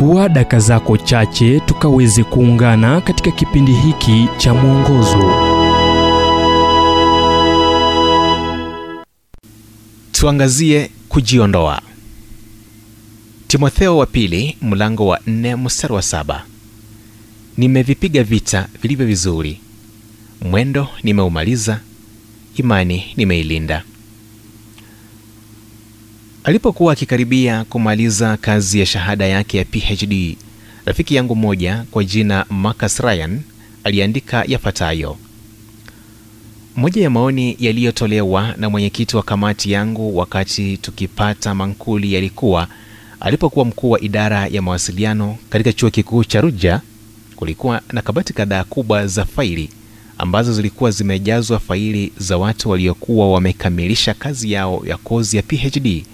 chukua daka zako chache tukaweze kuungana katika kipindi hiki cha mwongozo. Tuangazie kujiondoa. Timotheo wa pili mlango wa nne mstari wa saba. Nimevipiga vita vilivyo vizuri. Mwendo nimeumaliza imani nimeilinda alipokuwa akikaribia kumaliza kazi ya shahada yake ya phd rafiki yangu mmoja kwa jina marcus ryan aliandika yafuatayo. Moja ya maoni yaliyotolewa na mwenyekiti wa kamati yangu wakati tukipata mankuli yalikuwa alipokuwa mkuu wa idara ya mawasiliano katika chuo kikuu cha ruja kulikuwa na kabati kadhaa kubwa za faili ambazo zilikuwa zimejazwa faili za watu waliokuwa wamekamilisha kazi yao ya kozi ya phd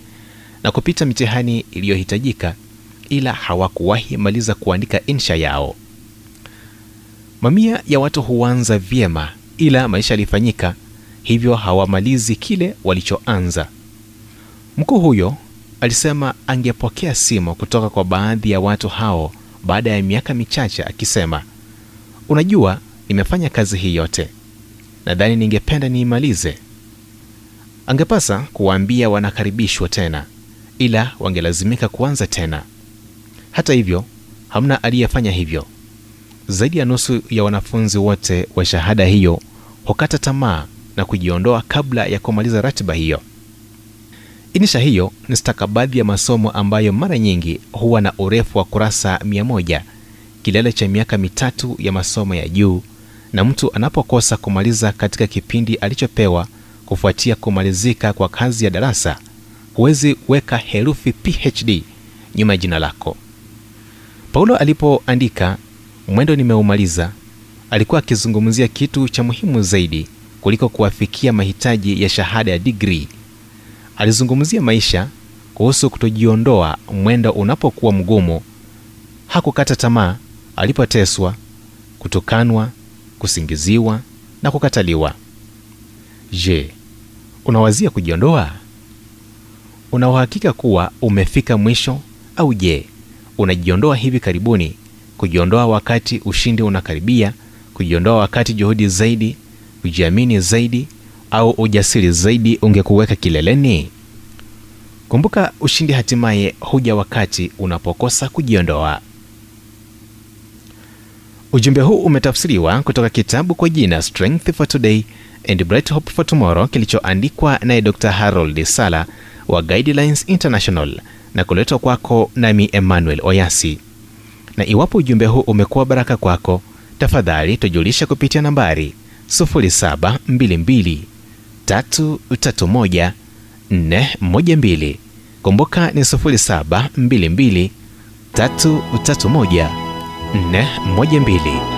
na kupita mitihani iliyohitajika ila hawakuwahi maliza kuandika insha yao. Mamia ya watu huanza vyema ila maisha yalifanyika hivyo hawamalizi kile walichoanza. Mkuu huyo alisema angepokea simu kutoka kwa baadhi ya watu hao baada ya miaka michache akisema unajua nimefanya kazi hii yote. Nadhani ningependa niimalize. Angepasa kuwaambia wanakaribishwa tena ila wangelazimika kuanza tena. Hata hivyo hamna aliyefanya hivyo. Zaidi ya nusu ya wanafunzi wote wa shahada hiyo hukata tamaa na kujiondoa kabla ya kumaliza ratiba hiyo. Insha hiyo ni stakabadhi ya masomo ambayo mara nyingi huwa na urefu wa kurasa 100 kilele cha miaka mitatu ya masomo ya juu na mtu anapokosa kumaliza katika kipindi alichopewa kufuatia kumalizika kwa kazi ya darasa huwezi weka herufi phd nyuma ya jina lako. Paulo alipoandika mwendo nimeumaliza alikuwa akizungumzia kitu cha muhimu zaidi kuliko kuwafikia mahitaji ya shahada ya digrii. Alizungumzia maisha kuhusu kutojiondoa mwendo unapokuwa mgumu. Hakukata tamaa alipoteswa kutukanwa kusingiziwa na kukataliwa. Je unawazia kujiondoa una uhakika kuwa umefika mwisho au je unajiondoa hivi karibuni kujiondoa wakati ushindi unakaribia kujiondoa wakati juhudi zaidi kujiamini zaidi au ujasiri zaidi ungekuweka kileleni? Kumbuka ushindi hatimaye huja wakati unapokosa kujiondoa. Ujumbe huu umetafsiriwa kutoka kitabu kwa jina strength for today and bright hope for tomorrow kilichoandikwa naye dr harold sala wa guidelines international na kuletwa kwako nami emmanuel oyasi. Na iwapo ujumbe huu umekuwa baraka kwako tafadhali tujulisha kupitia nambari 0722 331 412 kumbuka ni 0722 331 412